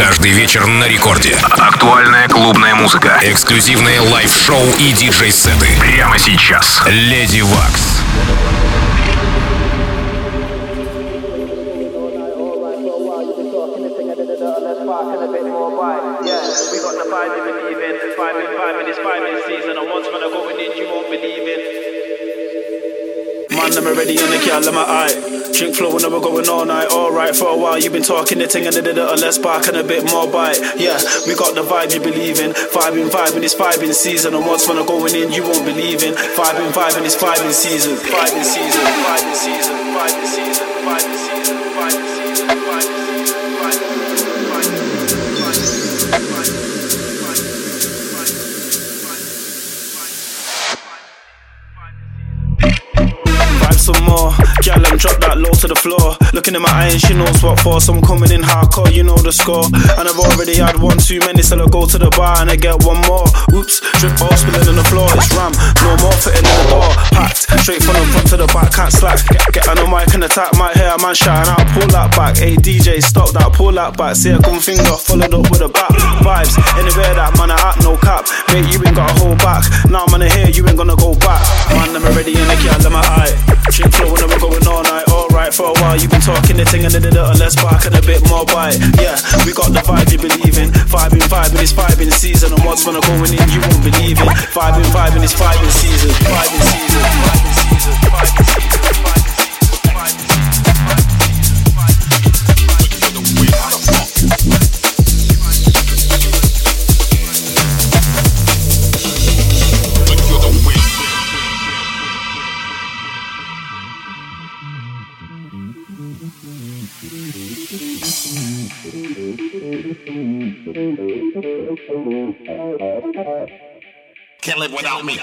Каждый вечер на рекорде. Актуальная клубная музыка. Эксклюзивные лайв-шоу и диджей-сеты. Прямо сейчас. Леди Вакс. Man, I'm already on the gal in my eye. Drink flow and we're going all night. Alright, for a while you've been talking the thing and a little less bark and a bit more bite. Yeah, we got the vibe you believe in. Vibing, vibing, it's vibing season. And once when I'm going in, you won't believe in. Vibing, vibing, it's vibing season. Vibing season, vibing season, vibing season, drop that low to the floor. Looking at my eyes, she knows what for. So I'm coming in hardcore, you know the score. And I've already had one too many, so I go to the bar and I get one more. Oops, drip all spilling on the floor. It's ram, no more fitting in the door. Packed, straight from the front to the back, can't slack. Get, on the mic and attack, hear a man shine out. Pull that back, hey DJ, stop that, pull that back. See a gun finger, followed up with a back. Vibes, anywhere that man I act, no cap. Mate, you ain't got a hold back. Now I'm gonna hear you ain't gonna go back. Man, I'm already in the gal in my eye. Drink flow and we're going all night. Alright, for a while you've been talking the thing and then a little less bark and a bit more bite. Yeah, we got the vibe you believe in. Vibing, vibing, it's vibing season. And when I'm going in, you won't believe it. Vibing, vibing, it's vibing season. Vibing season, vibing season, vibing season, vibing season. Kill it without me.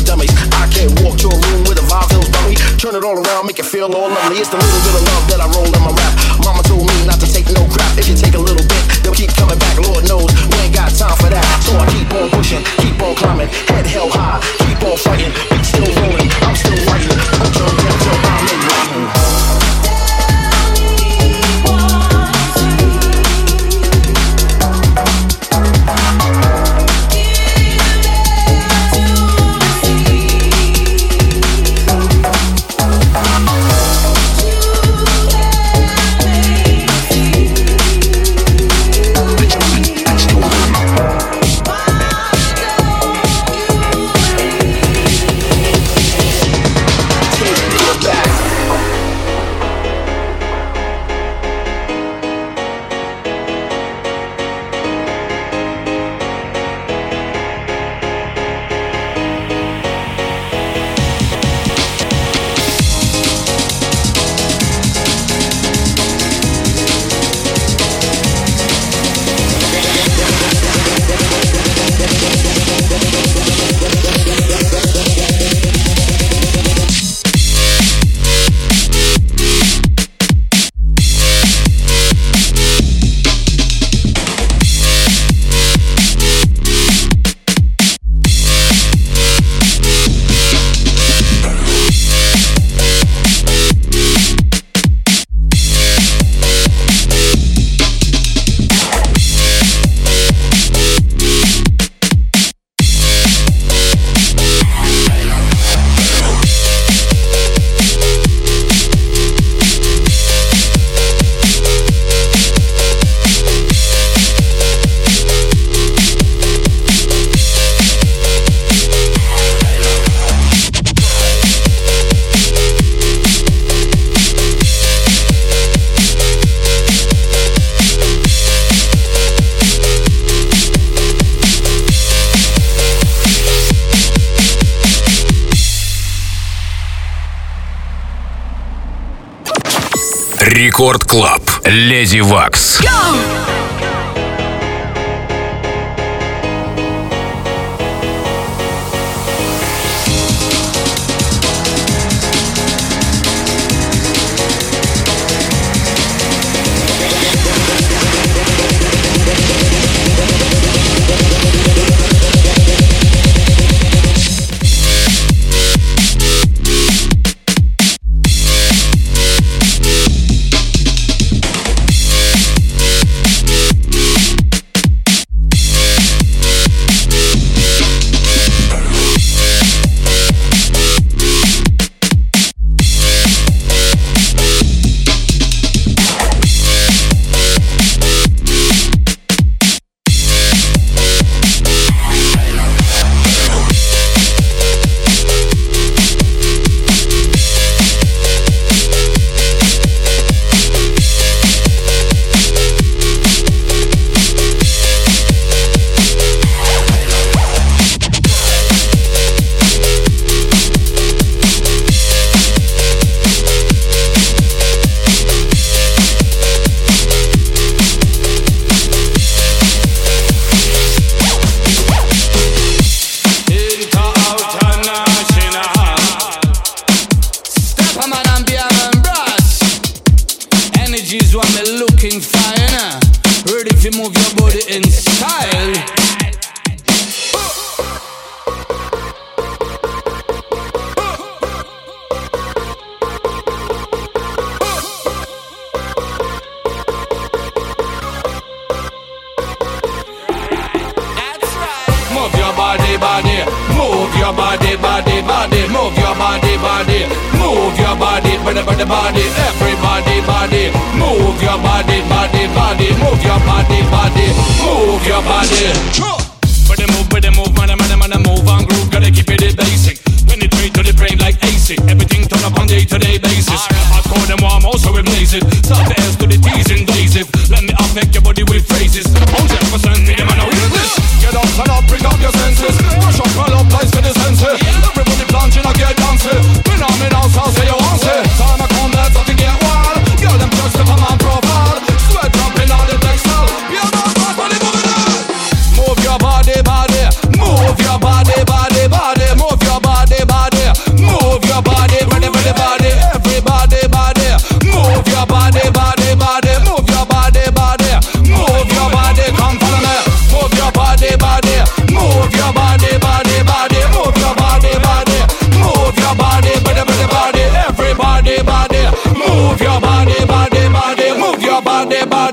like dummies. I can't walk to a room with a vibe feels dummy. Turn it all around, make it feel all lovely. It's the little bit of love that I roll in my rap. Mama told me not to take no crap. If you take a little bit, they'll keep coming back. Lord knows we ain't got time for that. So I keep on pushing, keep on climbing, head held high, keep on fighting, beat still rolling, I'm still. Rolling. Рекорд Клаб. Леди Вакс. Go! Body, body, body, body. Everybody, body. Move your body, body, body. Move your body, body. Move your body. Body move, body move, man, man, man, move and groove. Gotta keep it basic. Penetrate to the brain like AC. Everything turn up on day-to-day basis. I call them warm, also we blaze it. Start the S to the T's invasive. Let me affect your body with phrases. 100% me, man, hear this. Get up, stand up, bring up your senses. Rush up, roll up, place to the senses. Everybody plunging, I get dancing. When I'm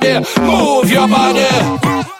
body, body. Move your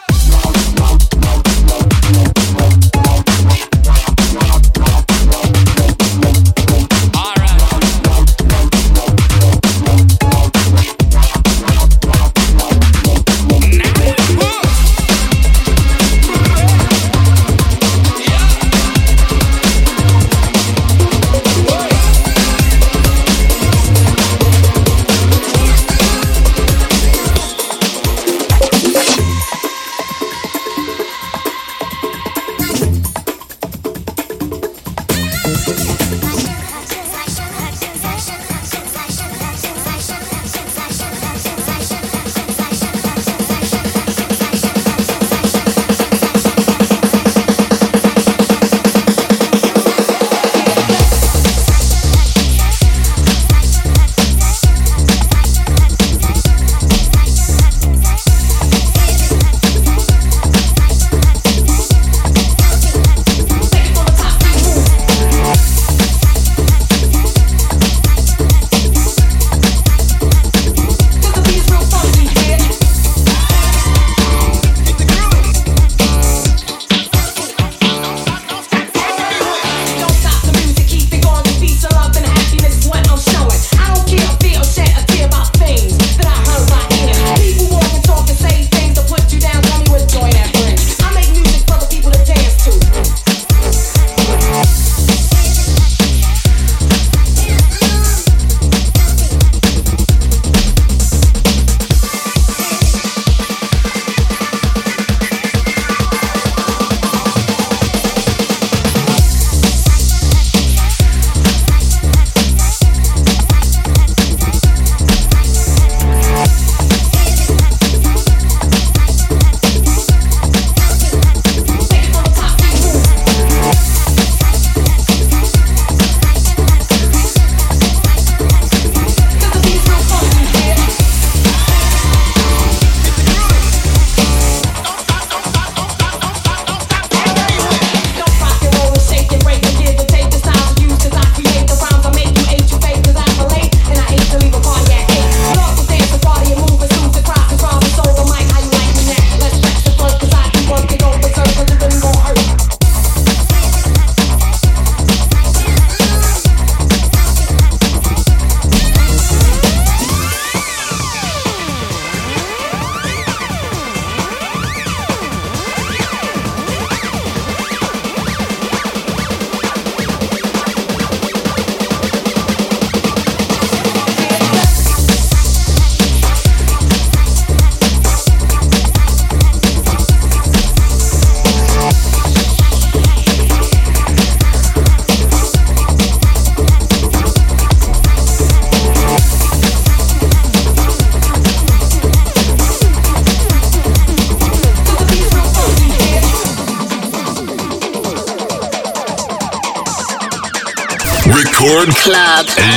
body.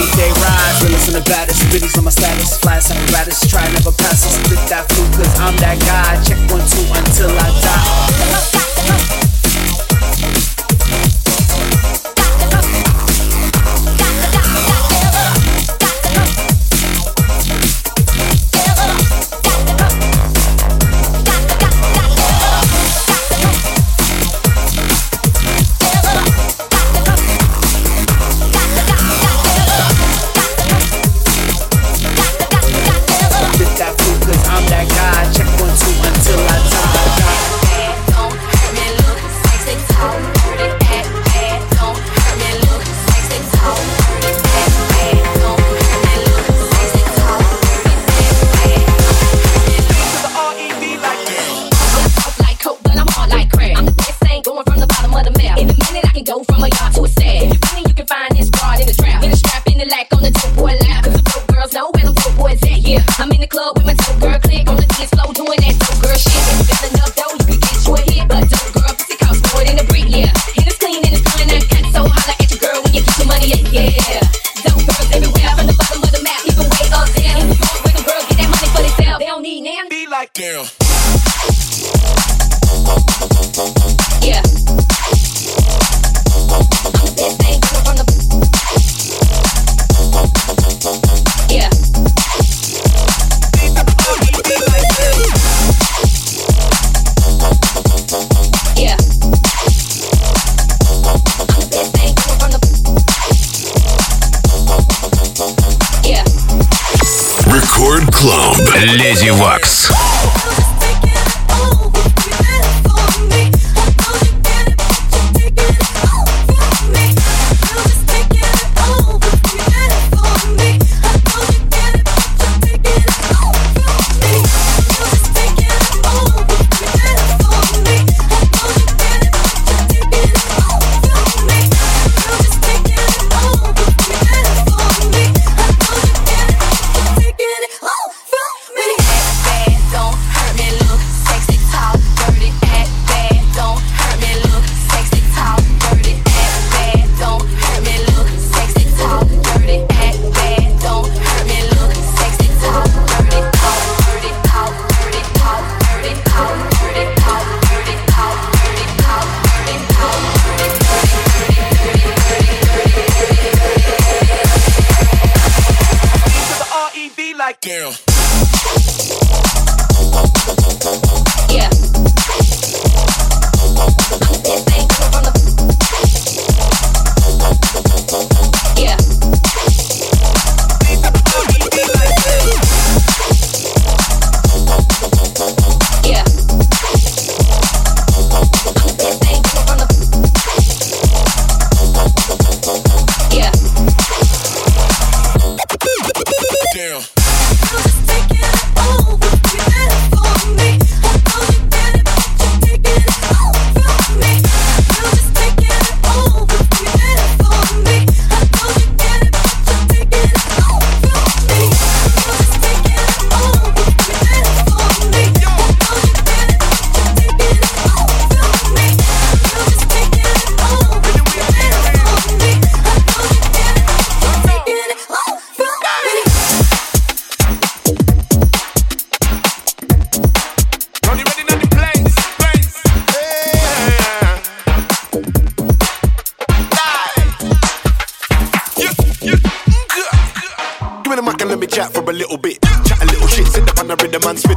DJ Rhymes, realest and the baddest. Biddies on my status, flying some raddest. Try never pass us. Spit that flu, cause I'm that guy. Check one, two until I die.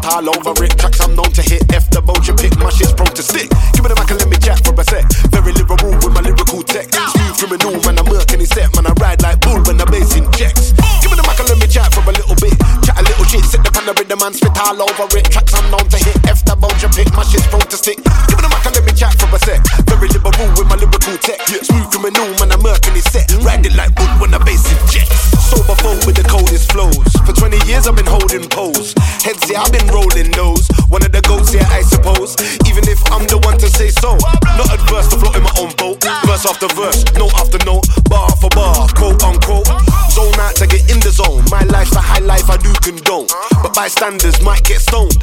All over it. Tracks I'm known to hit. F the bones you pick, my shit's prone to stick. Give me the mic and let me chat for a sec. Very liberal with my lyrical tech. Smooth criminal, man, I'm murking his set. Man, I ride like bull when the bass injects. Give me the mic and let me chat for a little bit. Chat a little shit, sit up on the rhythm verse after verse, note after note, bar for bar, quote unquote. Zone out to get in the zone. My life's a high life, I do condone. But bystanders might get stoned.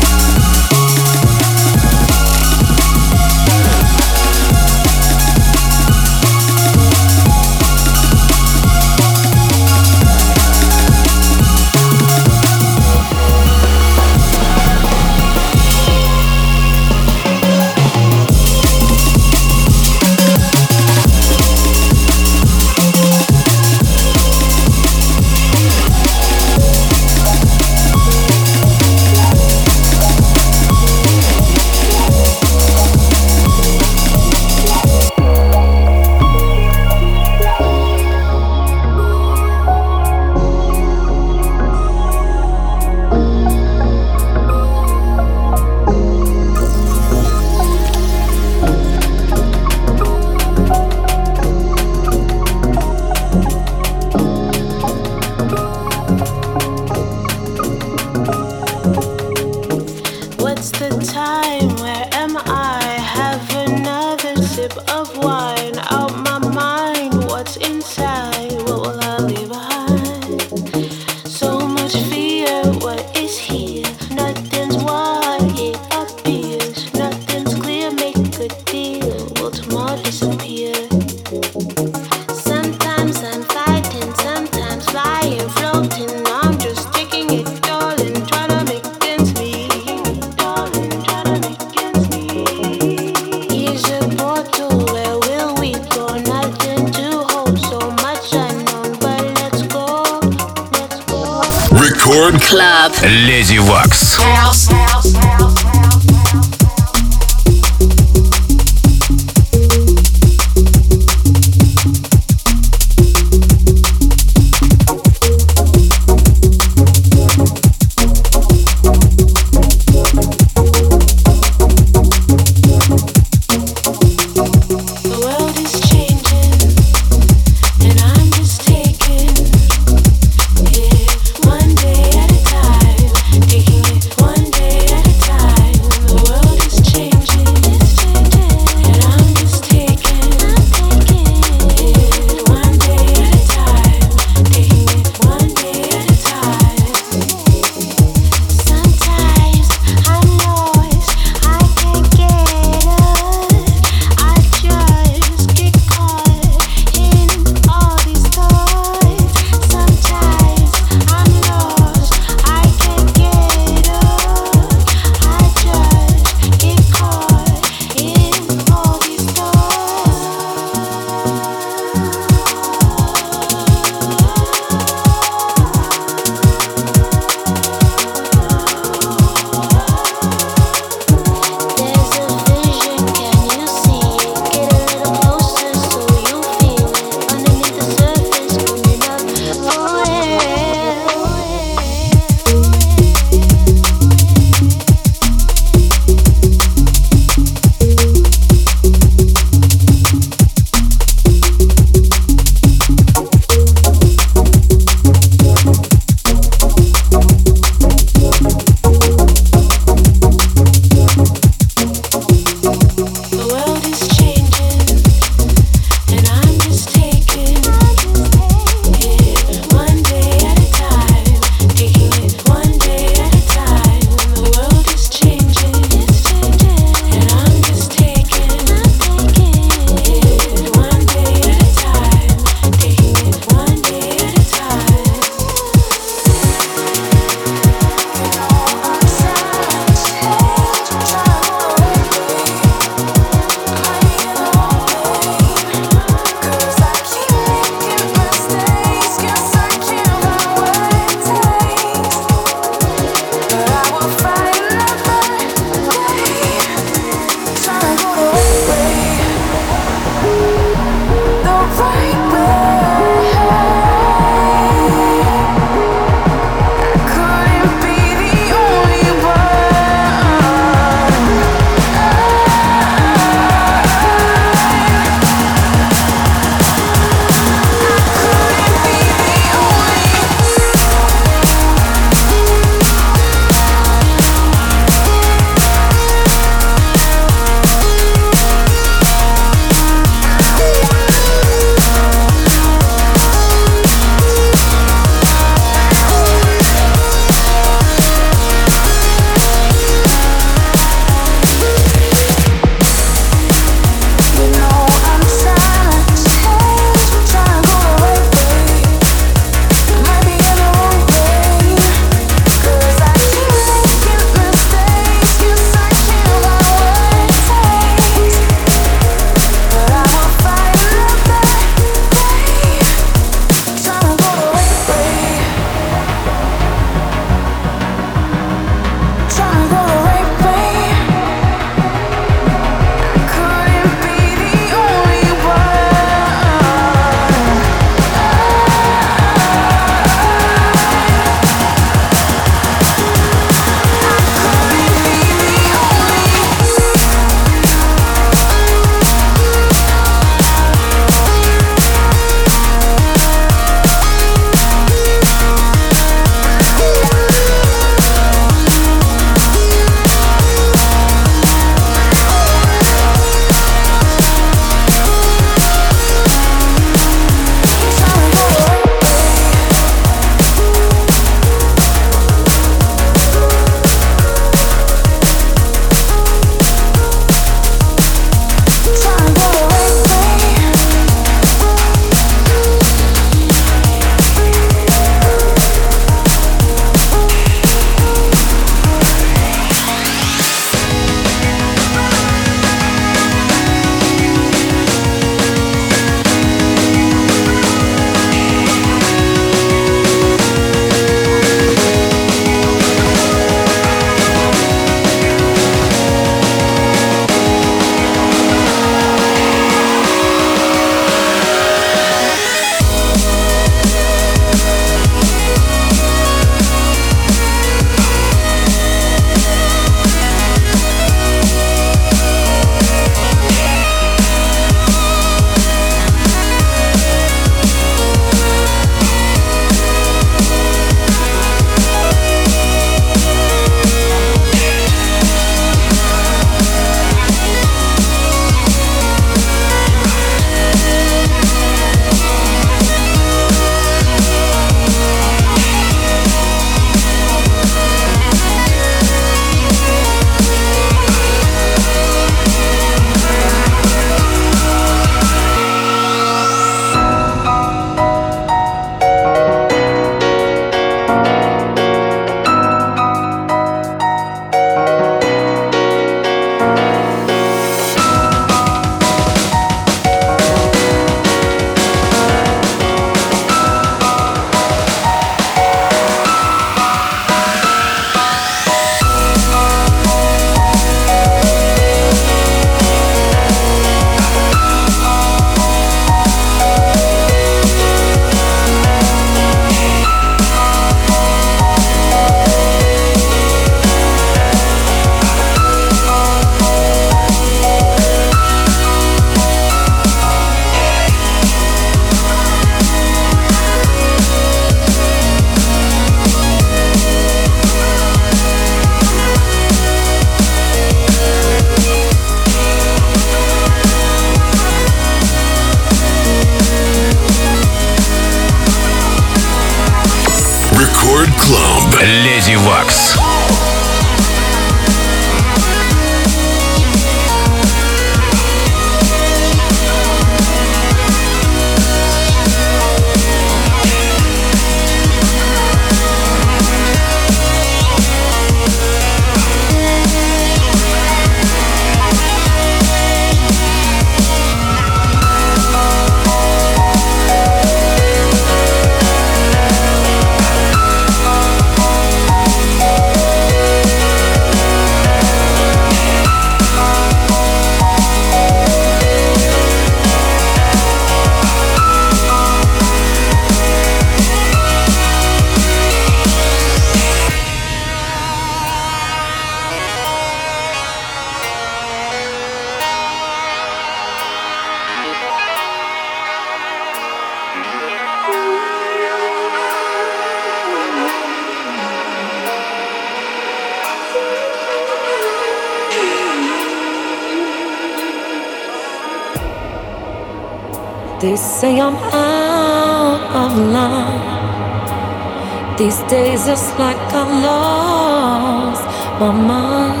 just like I lost my mind.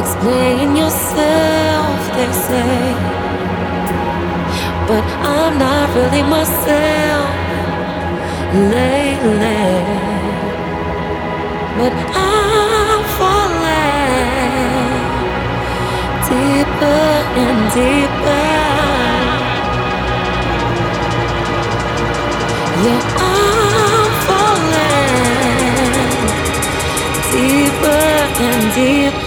Explain yourself, they say. But I'm not really myself lately. But I'm falling deeper and deeper. Yeah. deep